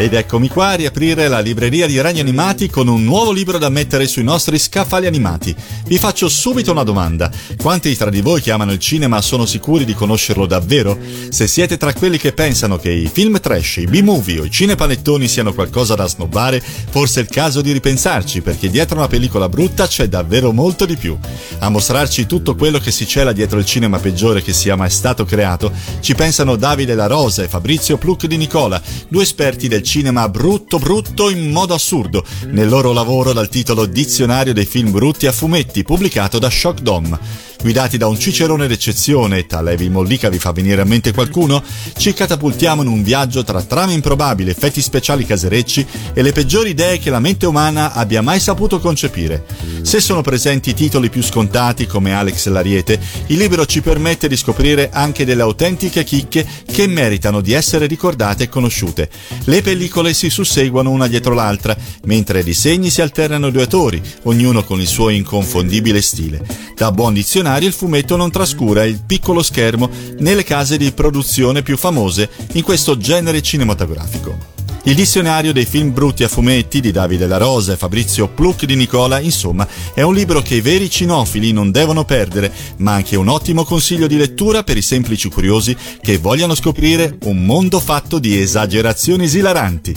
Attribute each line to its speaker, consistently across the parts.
Speaker 1: Ed eccomi qua a riaprire la libreria di Ragni Animati con un nuovo libro da mettere sui nostri scaffali animati. Vi faccio subito una domanda. Quanti tra di voi che amano il cinema sono sicuri di conoscerlo davvero? Se siete tra quelli che pensano che i film trash, i B-movie o i cinepanettoni siano qualcosa da snobbare, forse è il caso di ripensarci perché dietro una pellicola brutta c'è davvero molto di più. A mostrarci tutto quello che si cela dietro il cinema peggiore che sia mai stato creato, ci pensano Davide La Rosa e Fabrizio Pluck di Nicola, due esperti del cinema brutto brutto in modo assurdo, nel loro lavoro dal titolo Dizionario dei film brutti a fumetti, pubblicato da Shock Dom. Guidati da un cicerone d'eccezione, tale Evi Mollica vi fa venire a mente qualcuno, ci catapultiamo in un viaggio tra trame improbabili, effetti speciali caserecci e le peggiori idee che la mente umana abbia mai saputo concepire. Se sono presenti titoli più scontati come Alex Lariete, il libro ci permette di scoprire anche delle autentiche chicche che meritano di essere ricordate e conosciute. Le pellicole si susseguono una dietro l'altra, mentre i disegni si alternano due attori, ognuno con il suo inconfondibile stile. Da buon dizionario il fumetto non trascura il piccolo schermo nelle case di produzione più famose in questo genere cinematografico. Il dizionario dei film brutti a fumetti di Davide La Rosa e Fabrizio Pluck di Nicola, insomma, è un libro che i veri cinofili non devono perdere, ma anche un ottimo consiglio di lettura per i semplici curiosi che vogliano scoprire un mondo fatto di esagerazioni esilaranti.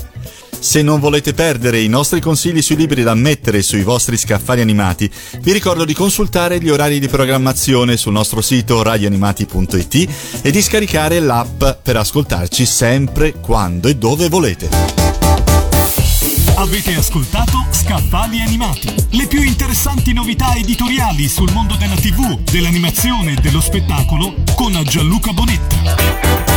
Speaker 1: Se non volete perdere i nostri consigli sui libri da mettere sui vostri scaffali animati, vi ricordo di consultare gli orari di programmazione sul nostro sito radioanimati.it e di scaricare l'app per ascoltarci sempre, quando e dove volete.
Speaker 2: Avete ascoltato Scaffali Animati, le più interessanti novità editoriali sul mondo della TV, dell'animazione e dello spettacolo con Gianluca Bonetta.